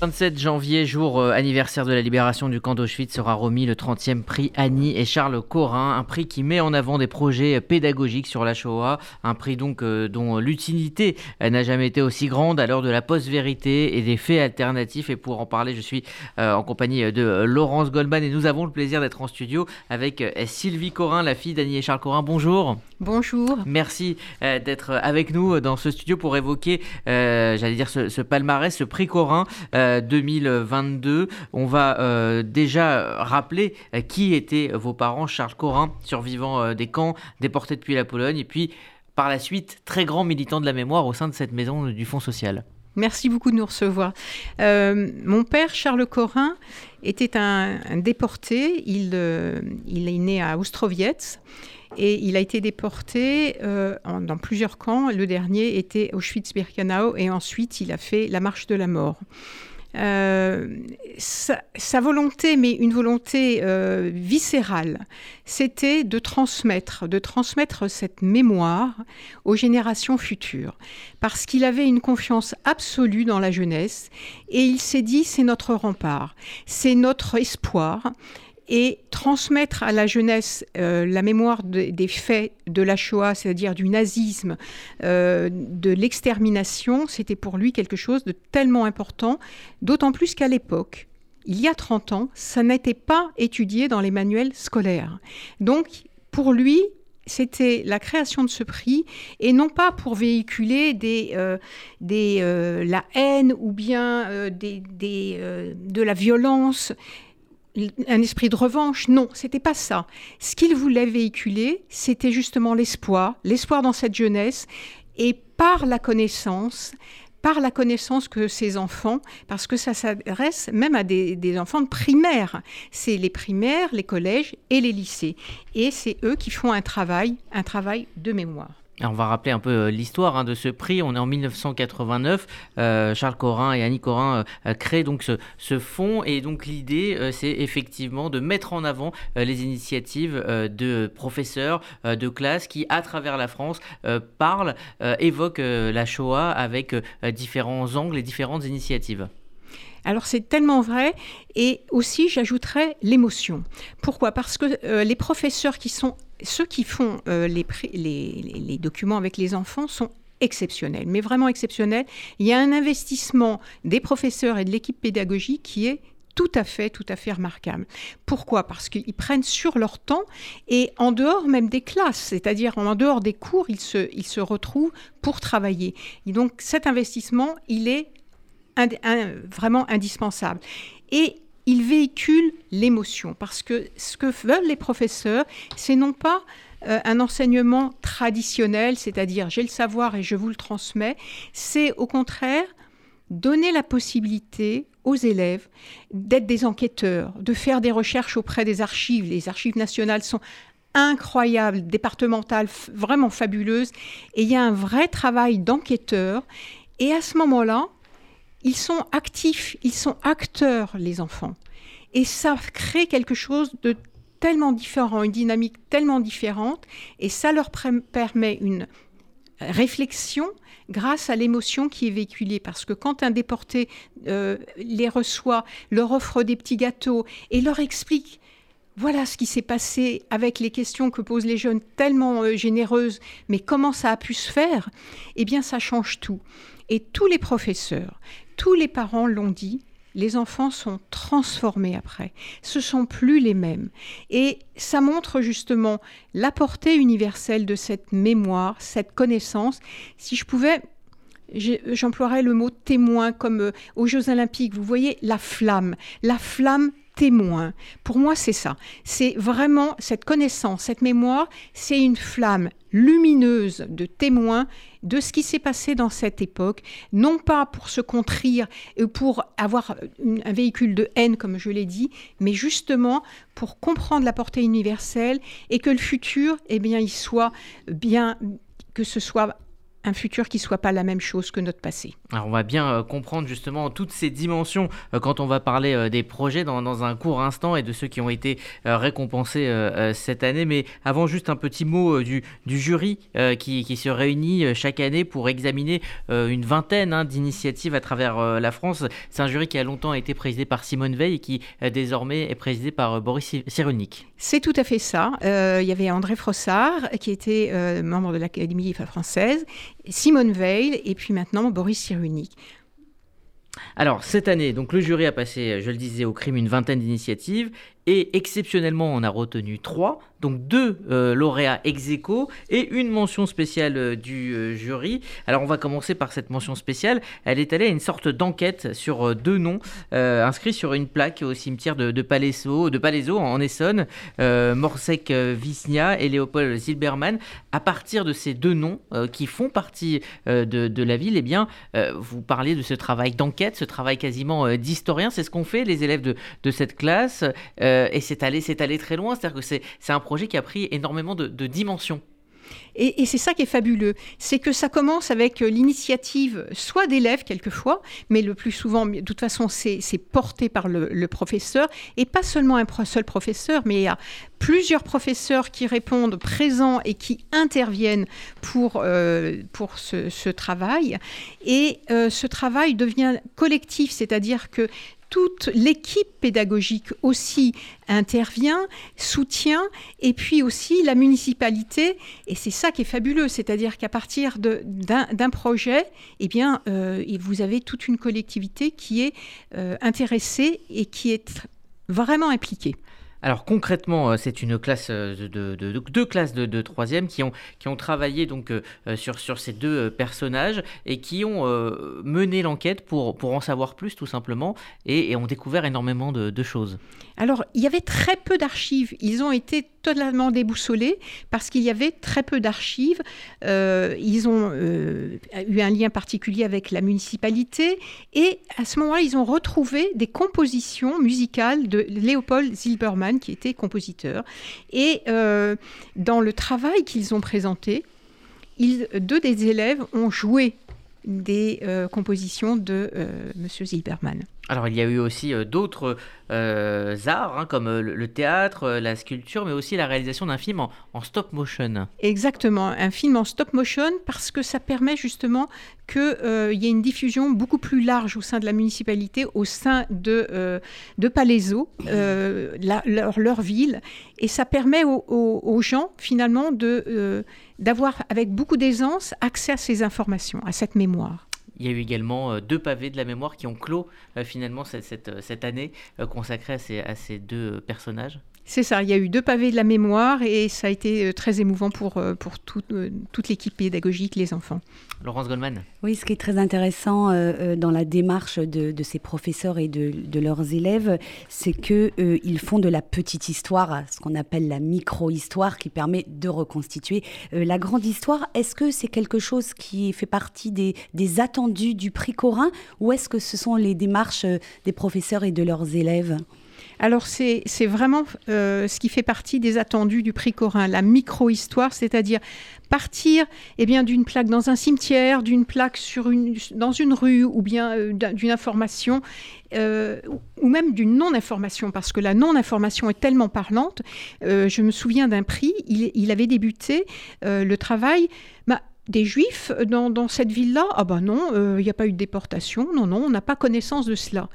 27 janvier, jour euh, anniversaire de la libération du camp d'Auschwitz, sera remis le 30e prix Annie et Charles Corin, un prix qui met en avant des projets pédagogiques sur la Shoah, un prix donc euh, dont l'utilité n'a jamais été aussi grande à l'heure de la post-vérité et des faits alternatifs. Et pour en parler, je suis euh, en compagnie de Laurence Goldman et nous avons le plaisir d'être en studio avec Sylvie Corin, la fille d'Annie et Charles Corin. Bonjour. Bonjour. Merci d'être avec nous dans ce studio pour évoquer, j'allais dire, ce, palmarès, ce prix Corin. 2022. On va euh, déjà rappeler euh, qui étaient vos parents, Charles Corin, survivant euh, des camps, déporté depuis la Pologne, et puis par la suite, très grand militant de la mémoire au sein de cette maison du Fonds social. Merci beaucoup de nous recevoir. mon père, Charles Corin, était un, déporté. Il, il, est né à Ostroviec et il a été déporté dans plusieurs camps. Le dernier était Auschwitz-Birkenau et ensuite il a fait la marche de la mort. Euh, sa, volonté, mais une volonté euh, viscérale, c'était de transmettre, de transmettre cette mémoire aux générations futures, parce qu'il avait une confiance absolue dans la jeunesse, et il s'est dit c'est notre rempart, c'est notre espoir, et transmettre à la jeunesse euh, la mémoire des faits de la Shoah, c'est-à-dire du nazisme, euh, de l'extermination, c'était pour lui quelque chose de tellement important, d'autant plus qu'à l'époque, il y a 30 ans, ça n'était pas étudié dans les manuels scolaires. Donc, pour lui, c'était la création de ce prix et non pas pour véhiculer des, euh, la haine ou bien de la violence un esprit de revanche? Non, c'était pas ça. Ce qu'il voulait véhiculer, c'était justement l'espoir, l'espoir dans cette jeunesse, et par la connaissance, par la connaissance que ces enfants, parce que ça s'adresse même à des, des, enfants de primaire. C'est les primaires, les collèges et les lycées. Et c'est eux qui font un travail, un travail de mémoire on va rappeler un peu euh, l'histoire hein, de ce prix. On est en 1989. Euh, Charles Corin et Annie Corin euh, créent donc ce, fonds et donc l'idée, c'est effectivement de mettre en avant les initiatives de professeurs de classe qui, à travers la France, parlent, évoquent la Shoah avec différents angles et différentes initiatives. Alors c'est tellement vrai. Et aussi, j'ajouterais l'émotion. Pourquoi? Parce que les professeurs qui sont ceux qui font euh, les, documents avec les enfants sont exceptionnels, mais vraiment exceptionnels. Il y a un investissement des professeurs et de l'équipe pédagogique qui est tout à fait, tout à fait remarquable. Pourquoi? Parce qu'ils prennent sur leur temps et en dehors même des classes, c'est-à-dire en dehors des cours, ils se, ils se retrouvent pour travailler. Et donc cet investissement, il est vraiment indispensable. Et il véhicule l'émotion. Parce que ce que veulent les professeurs, c'est non pas euh, un enseignement traditionnel, c'est-à-dire j'ai le savoir et je vous le transmets, c'est au contraire donner la possibilité aux élèves d'être des enquêteurs, de faire des recherches auprès des archives. Les archives nationales sont incroyables, départementales, vraiment fabuleuses, et il y a un vrai travail d'enquêteur. Et à ce moment-là, ils sont actifs, ils sont acteurs, les enfants. Et ça crée quelque chose de tellement différent, une dynamique tellement différente, et ça leur permet une réflexion grâce à l'émotion qui est véhiculée. Parce que quand un déporté euh, les reçoit, leur offre des petits gâteaux et leur explique voilà ce qui s'est passé avec les questions que posent les jeunes tellement euh, généreuses, mais comment ça a pu se faire Eh bien, ça change tout. Et tous les professeurs, tous les parents l'ont dit, les enfants sont transformés après. Ce sont plus les mêmes. Et ça montre justement la portée universelle de cette mémoire, cette connaissance. Si je pouvais j'emploierais le mot témoin comme euh, aux Jeux olympiques, vous voyez la flamme, la flamme témoin. Pour moi, c'est ça. C'est vraiment cette connaissance, cette mémoire, c'est une flamme lumineuse de témoin de ce qui s'est passé dans cette époque, non pas pour se contrir et pour avoir un véhicule de haine, comme je l'ai dit, mais justement pour comprendre la portée universelle et que le futur, eh bien, il soit bien, que ce soit un futur qui soit pas la même chose que notre passé. Alors on va bien euh, comprendre justement toutes ces dimensions euh, quand on va parler euh, des projets dans, un court instant et de ceux qui ont été récompensés cette année. Mais avant juste un petit mot du, jury qui, se réunit chaque année pour examiner une vingtaine hein, d'initiatives à travers la France. C'est un jury qui a longtemps été présidé par Simone Veil et qui désormais est présidé par Boris Cyrulnik. C'est tout à fait ça. il y avait André Frossard qui était membre de l'Académie française Simone Veil et puis maintenant Boris Cyrulnik. Alors, cette année, donc le jury a passé, je le disais, au crime une vingtaine d'initiatives et exceptionnellement, on a retenu trois, donc deux euh, lauréats ex aequo et une mention spéciale euh, du euh, jury. Alors, on va commencer par cette mention spéciale. Elle est allée à une sorte d'enquête sur deux noms inscrits sur une plaque au cimetière de, de Palaiso, de en Essonne, Morsec Visnia et Léopold Zilberman. À partir de ces deux noms qui font partie de, la ville, eh bien, vous parlez de ce travail d'enquête, ce travail quasiment d'historien. C'est ce qu'ont fait les élèves de, cette classe. Et c'est allé, allé très loin. C'est-à-dire que c'est, un projet qui a pris énormément de, dimensions. Et, c'est ça qui est fabuleux, c'est que ça commence avec euh, l'initiative soit d'élèves quelquefois, mais le plus souvent, de toute façon, c'est, porté par le, professeur, et pas seulement un seul professeur, mais il y a plusieurs professeurs qui répondent présents et qui interviennent pour, euh, pour ce, travail. Et ce travail devient collectif, c'est-à-dire que toute l'équipe pédagogique aussi intervient, soutient, et puis aussi la municipalité. Et c'est ça qui est fabuleux, c'est-à-dire qu'à partir d'un projet, eh bien, euh, vous avez toute une collectivité qui est euh, intéressée et qui est vraiment impliquée. Alors concrètement, euh, c'est une classe euh, de, deux classes de, troisième qui ont, qui ont travaillé donc euh, sur, sur ces deux personnages et qui ont mené l'enquête pour, pour en savoir plus tout simplement et, ont découvert énormément de, choses. Alors il y avait très peu d'archives. Ils ont été totalement déboussolés parce qu'il y avait très peu d'archives. ils ont eu un lien particulier avec la municipalité et à ce moment-là, ils ont retrouvé des compositions musicales de Léopold Zilberman qui était compositeur. Et euh, dans le travail qu'ils ont présenté, deux des élèves ont joué des euh, compositions de euh, M. Zilberman. Alors il y a eu aussi euh, d'autres euh, arts, hein, comme euh, le, théâtre, la sculpture, mais aussi la réalisation d'un film en, stop motion. Exactement, un film en stop motion parce que ça permet justement qu'il y ait une diffusion beaucoup plus large au sein de la municipalité, au sein de, de Palaiso, leur, ville, et ça permet aux gens finalement d'avoir avec beaucoup d'aisance accès à ces informations, à cette mémoire. Il y a eu également euh, deux pavés de la mémoire qui ont clos euh, finalement cette, cette, année euh, consacrée à ces deux personnages. C'est ça, il y a eu deux pavés de la mémoire et ça a été très émouvant pour, pour toute l'équipe pédagogique, les enfants. Laurence Goldman. Oui, ce qui est très intéressant dans la démarche de, de, ces professeurs et de, de leurs élèves, c'est qu'ils font de la petite histoire, ce qu'on appelle la micro-histoire, qui permet de reconstituer la grande histoire. Est-ce que c'est quelque chose qui fait partie des, des attentes du prix Corin ou est-ce que ce sont les démarches euh, des professeurs et de leurs élèves? Alors c'est vraiment euh, ce qui fait partie des attendus du prix Corin, la micro-histoire, c'est-à-dire partir eh d'une plaque dans un cimetière, d'une plaque sur dans une rue ou bien euh, d'une information ou même d'une non-information, parce que la non-information est tellement parlante. je me souviens d'un prix, il, avait débuté le travail. Bah, des juifs dans, cette ville-là? Ah ben non, il euh, n'y a pas eu de déportation, non, non, on n'a pas connaissance de cela.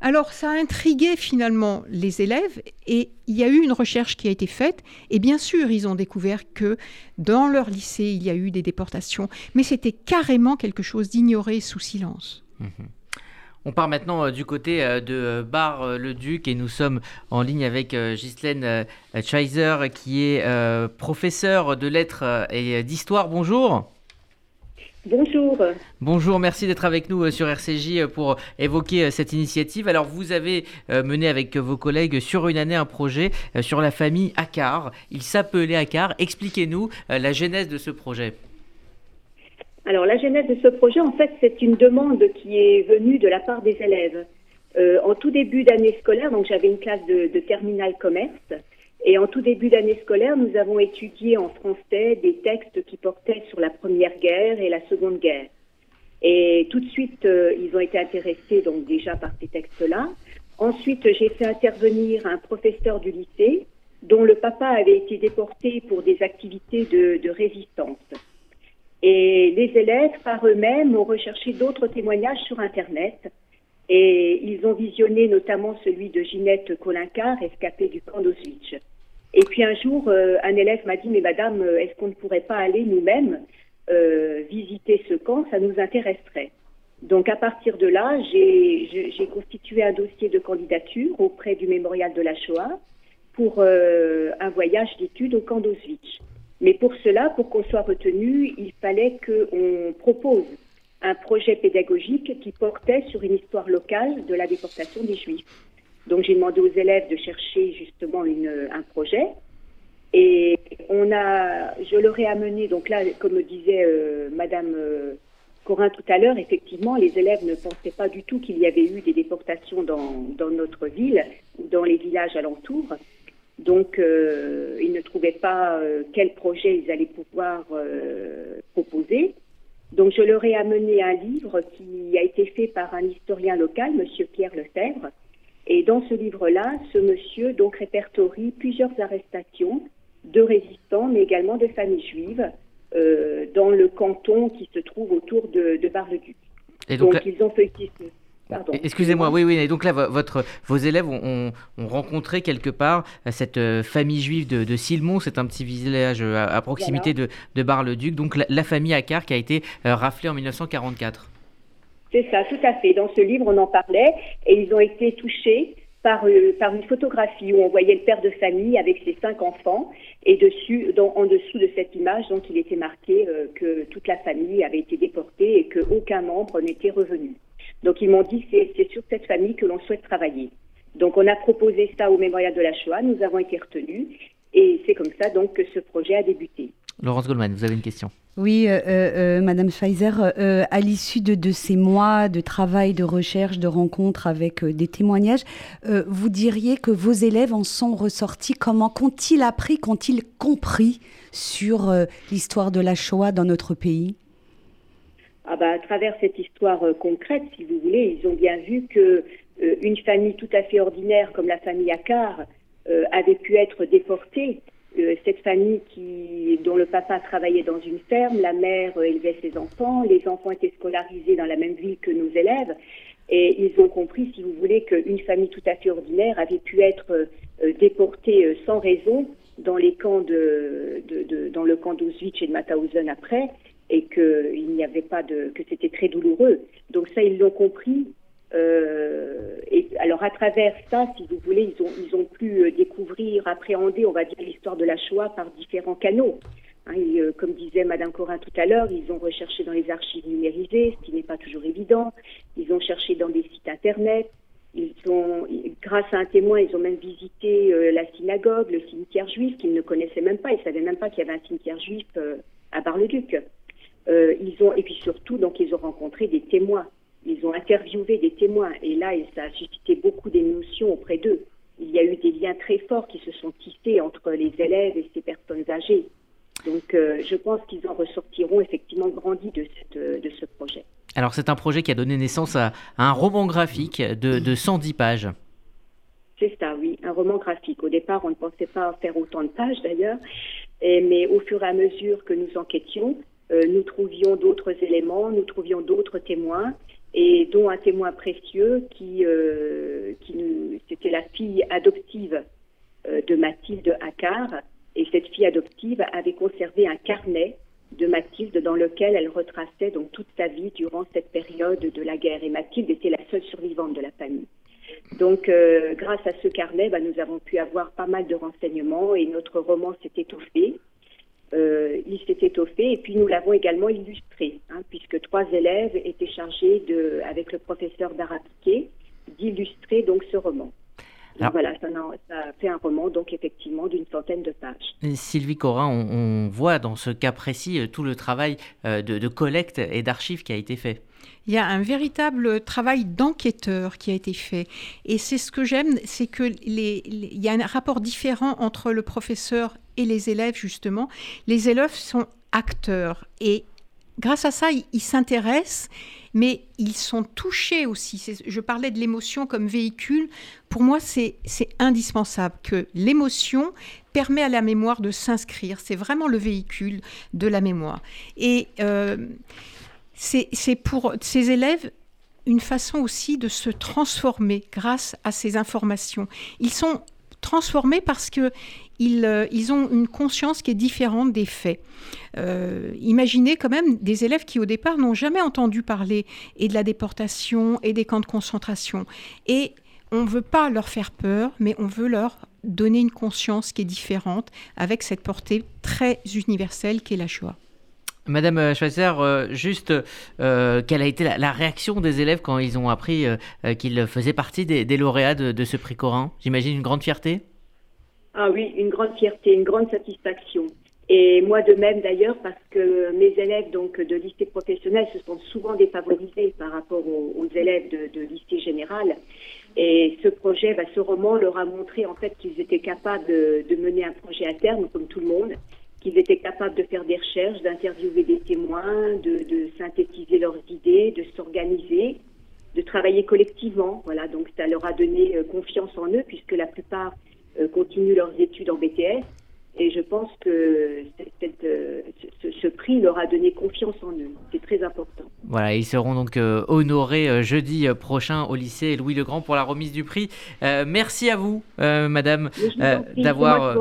Alors ça a intrigué finalement les élèves et il y a eu une recherche qui a été faite et bien sûr ils ont découvert que dans leur lycée il y a eu des déportations, mais c'était carrément quelque chose d'ignoré sous silence. Mhm. On part maintenant euh, du côté euh, de Bar-le-Duc et nous sommes en ligne avec Ghislaine Scheiser qui est professeure de lettres et d'histoire. Bonjour. Bonjour. Bonjour, merci d'être avec nous euh, sur RCJ euh, pour évoquer euh, cette initiative. Alors, vous avez mené avec vos collègues sur une année un projet sur la famille Akar. Il s'appelait Akar. Expliquez-nous la genèse de ce projet. Alors, la genèse de ce projet, en fait, c'est une demande qui est venue de la part des élèves. en tout début d'année scolaire, donc j'avais une classe de, de terminale commerce, Et en tout début d'année scolaire, nous avons étudié en français des textes qui portaient sur la Première Guerre et la Seconde Guerre. Et tout de suite, euh, ils ont été intéressés donc déjà par ces textes-là. Ensuite, j'ai fait intervenir un professeur du lycée dont le papa avait été déporté pour des activités de, de résistance. Et les élèves, par eux-mêmes, ont recherché d'autres témoignages sur Internet. Et ils ont visionné notamment celui de Ginette Kolinkar, escapée du camp d'Auschwitz. Et puis un jour, euh, un élève m'a dit, mais madame, euh, est-ce qu'on ne pourrait pas aller nous-mêmes euh, visiter ce camp? Ça nous intéresserait. Donc à partir de là, j'ai constitué un dossier de candidature auprès du mémorial de la Shoah pour un voyage d'études au camp d'Auschwitz. Mais pour cela, pour qu'on soit retenu, il fallait qu'on propose un projet pédagogique qui portait sur une histoire locale de la déportation des Juifs. Donc j'ai demandé aux élèves de chercher justement une, un projet. Et on a, je leur ai amené, donc là, comme disait euh, Madame euh, Corin tout à l'heure, effectivement, les élèves ne pensaient pas du tout qu'il y avait eu des déportations dans, notre ville dans les villages alentours. Donc, euh, ils ne trouvaient pas euh, quel projet ils allaient pouvoir euh, proposer. Donc, je leur ai amené un livre qui a été fait par un historien local, Monsieur Pierre Lefebvre. Et dans ce livre-là, ce monsieur donc répertorie plusieurs arrestations de résistants, mais également de familles juives, euh, dans le canton qui se trouve autour de, de Bar-le-Duc. Et donc, Donc, ils ont feuilleté ce-. Excusez-moi, oui, oui. Et donc là, vo- votre, vos élèves ont, ont- ont rencontré quelque part euh, cette euh, famille juive de, de Silmon. C'est un petit village euh, à, à proximité de, de Bar-le-Duc. Donc la, la famille Accard qui a été raflée en 1944. C'est ça, tout à fait. Dans ce livre, on en parlait et ils ont été touchés par, euh, par une photographie où on voyait le père de famille avec ses cinq enfants et dessus, dans- en dessous de cette image, donc il était marqué euh, que toute la famille avait été déportée et qu'aucun membre n'était revenu. Donc ils m'ont dit c'est c'est sur cette famille que l'on souhaite travailler. Donc on a proposé ça au mémorial de la Shoah, nous avons été retenus et c'est comme ça donc que ce projet a débuté. Laurence Goldman, vous avez une question. Oui, euh, euh, Madame Schweizer, euh, à l'issue de, de ces mois de travail, de recherche, de rencontres avec euh, des témoignages, euh, vous diriez que vos élèves en sont ressortis comment? Qu'ont-ils appris, qu'ont-ils compris sur euh, l'histoire de la Shoah dans notre pays? Ah bah, à travers cette histoire euh, concrète, si vous voulez, ils ont bien vu que euh, une famille tout à fait ordinaire comme la famille Accard euh, avait pu être déportée. Cette famille dont le papa travaillait dans une ferme, la mère élevait ses enfants, les enfants étaient scolarisés dans la même ville que nos élèves. Et ils ont compris, si vous voulez, qu'une famille tout à fait ordinaire avait pu être déportée sans raison dans les camps de dans le camp d'Auschwitz et de Mauthausen après, et que il n'y avait pas de, que c'était très douloureux. Donc ça, ils l'ont compris. Euh, et alors à travers ça, si vous voulez, ils ont ils ont pu euh, découvrir, appréhender, on va dire, l'histoire de la Shoah par différents canaux. Hein, euh, comme disait Madame Corin tout à l'heure, ils ont recherché dans les archives numérisées, ce qui n'est pas toujours évident. Ils ont cherché dans des sites internet. Ils ont, grâce à un témoin, ils ont même visité la synagogue, le cimetière juif qu'ils ne connaissaient même pas. Ils savaient même pas qu'il y avait un cimetière juif à Bar-le-Duc. Euh, ils ont et puis surtout, donc ils ont rencontré des témoins. Ils ont interviewé des témoins et là, ça a suscité beaucoup d'émotions auprès d'eux. Il y a eu des liens très forts qui se sont tissés entre les élèves et ces personnes âgées. Donc, euh, je pense qu'ils en ressortiront effectivement grandis de, cette, de ce projet. Alors c'est un projet qui a donné naissance à, à un roman graphique de, de 110 pages. C'est ça, oui, un roman graphique. Au départ, on ne pensait pas faire autant de pages d'ailleurs, mais au fur et à mesure que nous enquêtions, euh, nous trouvions d'autres éléments, nous trouvions d'autres témoins, et dont un témoin précieux qui, euh, qui c'était la fille adoptive euh, de Mathilde Accard, et cette fille adoptive avait conservé un carnet de Mathilde dans lequel elle retraçait donc toute sa vie durant cette période de la guerre. Et Mathilde était la seule survivante de la famille. Donc, euh, grâce à ce carnet, bah, nous avons pu avoir pas mal de renseignements et notre roman s'est étoffé. Euh, il s'est étoffé et puis nous l'avons également illustré, hein, puisque trois élèves étaient chargés, de, avec le professeur d'art appliqué, d'illustrer donc ce roman. Alors- voilà, ça, a fait un roman donc effectivement d'une centaine de pages. Sylvie Corin, on, on voit dans ce cas précis euh, tout le travail euh, de, de collecte et d'archives qui a été fait. Il y a un véritable travail d'enquêteur qui a été fait. Et c'est ce que j'aime, c'est que les, il y a un rapport différent entre le professeur et les élèves, justement. Les élèves sont acteurs et grâce à ça, ils s'intéressent mais ils sont touchés aussi. Je parlais de l'émotion comme véhicule. Pour moi, c'est indispensable que l'émotion permet à la mémoire de s'inscrire. C'est vraiment le véhicule de la mémoire. Et euh, c'est pour ces élèves une façon aussi de se transformer grâce à ces informations. Ils sont transformés parce que euh, ils, ont une conscience qui est différente des faits. Euh, imaginez quand même des élèves qui au départ n'ont jamais entendu parler et de la déportation et des camps de concentration. Et on ne veut pas leur faire peur, mais on veut leur donner une conscience qui est différente avec cette portée très universelle qu'est la Shoah. Madame euh, Schweitzer, juste quelle a été la, réaction des élèves quand ils ont appris qu'ils faisaient partie des, lauréats de, de ce prix Corin? J'imagine une grande fierté? Ah oui, une grande fierté, une grande satisfaction. Et moi de même d'ailleurs, parce que mes élèves donc de lycée professionnel se sont souvent défavorisés par rapport aux, élèves de, lycée général. Et ce projet, bah, ce roman leur a montré en fait qu'ils étaient capables de, mener un projet à terme, comme tout le monde, qu'ils étaient capables de faire des recherches, d'interviewer des témoins, de, de synthétiser leurs idées, de s'organiser, de travailler collectivement. Voilà, donc ça leur a donné euh, confiance en eux, puisque la plupart euh, continuent leurs études en BTS. Et je pense que euh, ce, prix leur a donné confiance en eux. C'est très important. Voilà, ils seront donc euh, honorés jeudi prochain au lycée Louis le Grand pour la remise du prix. merci à vous, Madame, d'avoir.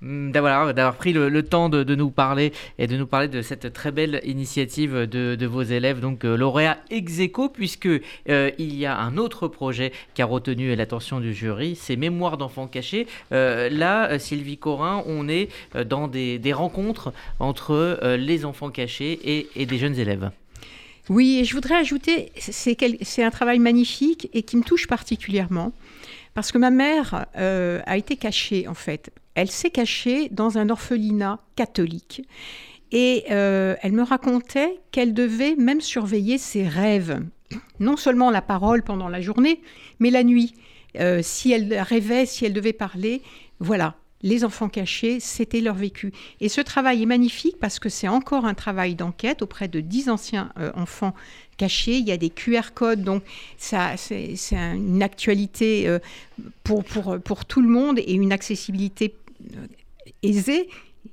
Mm, d'avoir pris le, temps de, nous parler et de nous parler de cette très belle initiative de, vos élèves, donc euh, lauréats ex aequo, puisque euh, il y a un autre projet qui a retenu l'attention du jury, c'est Mémoire d'enfants cachés. Euh, là, Sylvie Corin, on est dans des, rencontres entre les enfants cachés et, et des jeunes élèves. Oui, et je voudrais ajouter, c'est un travail magnifique et qui me touche particulièrement. Parce que ma mère a été cachée, en fait. Elle s'est cachée dans un orphelinat catholique. Et euh, elle me racontait qu'elle devait même surveiller ses rêves. Non seulement la parole pendant la journée, mais la nuit. Euh, si elle rêvait, si elle devait parler, voilà, les enfants cachés, c'était leur vécu. Et ce travail est magnifique parce que c'est encore un travail d'enquête auprès de dix anciens euh, enfants cachés. Il y a des QR codes, donc ça, c'est, une actualité pour, pour, pour tout le monde et une accessibilité aisé.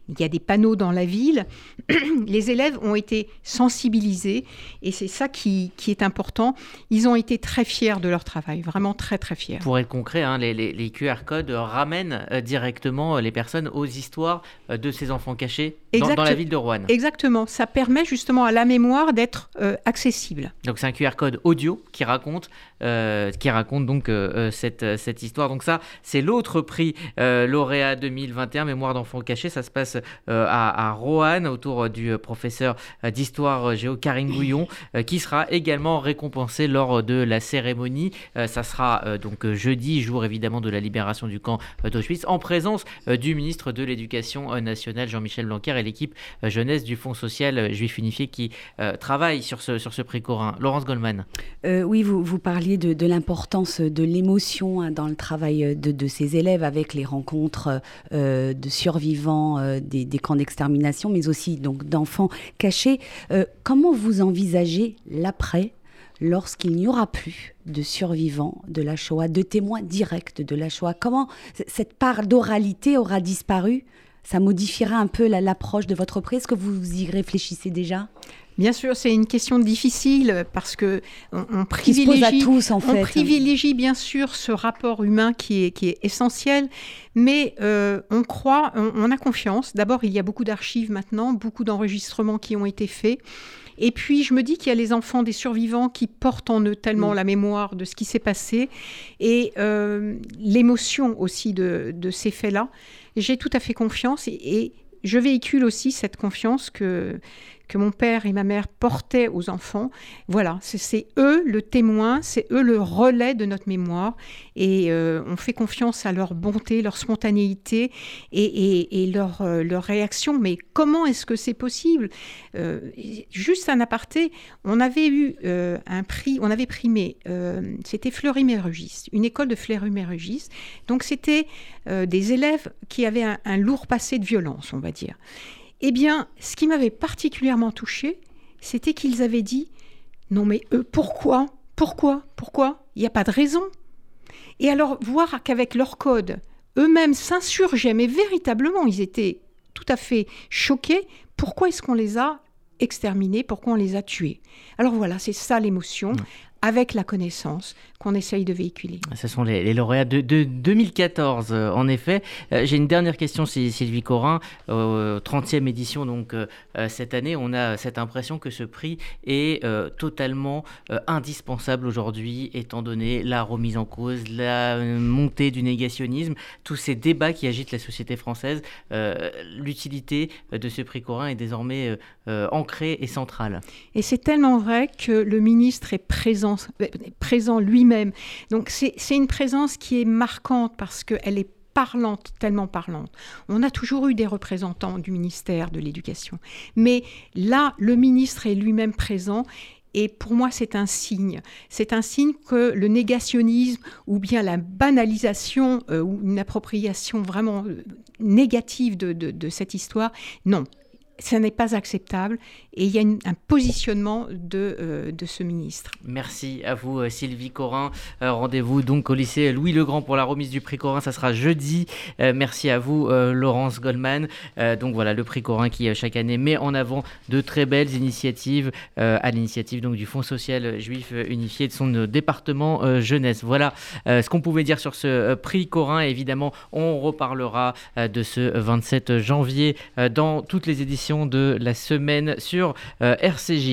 Il y a des panneaux dans la ville. Les élèves ont été sensibilisés et c'est ça qui, est important. Ils ont été très fiers de leur travail, vraiment très très fiers. Pour être concret, hein, les, QR codes ramènent euh, directement euh, les personnes aux histoires euh, de ces enfants cachés dans, la ville de Rouen. Exactement, ça permet justement à la mémoire d'être accessible. Donc c'est un QR code audio qui raconte euh, qui raconte donc euh, cette, cette histoire. Donc ça, c'est l'autre prix lauréat 2021, Mémoire d'enfants cachés. Ça se passe à, à, Roanne autour du professeur d'histoire géo Karine Gouillon, qui sera également récompensé lors de la cérémonie. ça sera donc jeudi, jour évidemment de la libération du camp d'Auschwitz, en présence du ministre de l'Éducation nationale Jean-Michel Blanquer et l'équipe jeunesse du Fonds social juif unifié qui travaille sur ce, sur ce prix Corin. Laurence Goldman. oui, vous, vous parliez de, l'importance de l'émotion hein, dans le travail de, ces élèves avec les rencontres euh, de survivants euh, des, camps d'extermination, mais aussi donc d'enfants cachés. Euh, comment vous envisagez l'après lorsqu'il n'y aura plus de survivants de la Shoah, de témoins directs de la Shoah? Comment cette part d'oralité aura disparu? Ça modifiera un peu l'approche de votre prix Est-ce que vous y réfléchissez déjà? Bien sûr, c'est une question difficile parce que on, privilégie, tous, en fait. on privilégie bien sûr ce rapport humain qui est, qui est essentiel, mais euh, on croit, on, a confiance. D'abord, il y a beaucoup d'archives maintenant, beaucoup d'enregistrements qui ont été faits. Et puis, je me dis qu'il y a les enfants des survivants qui portent en eux tellement mm. la mémoire de ce qui s'est passé et euh, l'émotion aussi de, de ces faits-là. J'ai tout à fait confiance et, et je véhicule aussi cette confiance que que mon père et ma mère portaient aux enfants. Voilà, c'est eux le témoin, c'est eux le relais de notre mémoire. Et euh, on fait confiance à leur bonté, leur spontanéité et, leur, euh, leur, réaction. Mais comment est-ce que c'est possible? Euh, Juste un aparté, on avait eu un prix, on avait primé, c'était Fleury-Mérogis, une école de Fleury-Mérogis. Donc c'était des élèves qui avaient un lourd passé de violence, on va dire. Eh bien, ce qui m'avait particulièrement touché, c'était qu'ils avaient dit Non, mais eux, pourquoi Pourquoi Pourquoi Il n'y a pas de raison. Et alors, voir qu'avec leur code, eux-mêmes s'insurgeaient, mais véritablement, ils étaient tout à fait choqués. Pourquoi est-ce qu'on les a exterminés Pourquoi on les a tués Alors voilà, c'est ça l'émotion avec la connaissance qu'on essaye de véhiculer. Ce sont les, lauréats de, 2014, euh, en effet. Euh, j'ai une dernière question, Sylvie Corin. 30e édition, donc euh, cette année, on a cette impression que ce prix est totalement indispensable aujourd'hui, étant donné la remise en cause, la montée du négationnisme, tous ces débats qui agitent la société française. L'utilité de ce prix Corin est désormais ancrée et centrale. Et c'est tellement vrai que le ministre est présent présent, lui-même. Donc c'est une présence qui est marquante parce qu'elle est parlante, tellement parlante. On a toujours eu des représentants du ministère de l'Éducation. Mais là, le ministre est lui-même présent et pour moi, c'est un signe. C'est un signe que le négationnisme ou bien la banalisation euh, ou une appropriation vraiment euh, négative de, de cette histoire, non, ce n'est pas acceptable et il y a un positionnement de, euh, de, ce ministre. Merci à vous euh, Sylvie Corin. Euh, rendez-vous donc au lycée Louis Legrand pour la remise du prix Corin, ça sera jeudi. merci à vous Laurence Goldman. donc voilà le prix Corin qui chaque année met en avant de très belles initiatives à l'initiative donc du Fonds social juif unifié de son département jeunesse. Voilà ce qu'on pouvait dire sur ce prix Corin. Évidemment, on reparlera de ce 27 janvier dans toutes les éditions de la semaine sur euh, RCJ.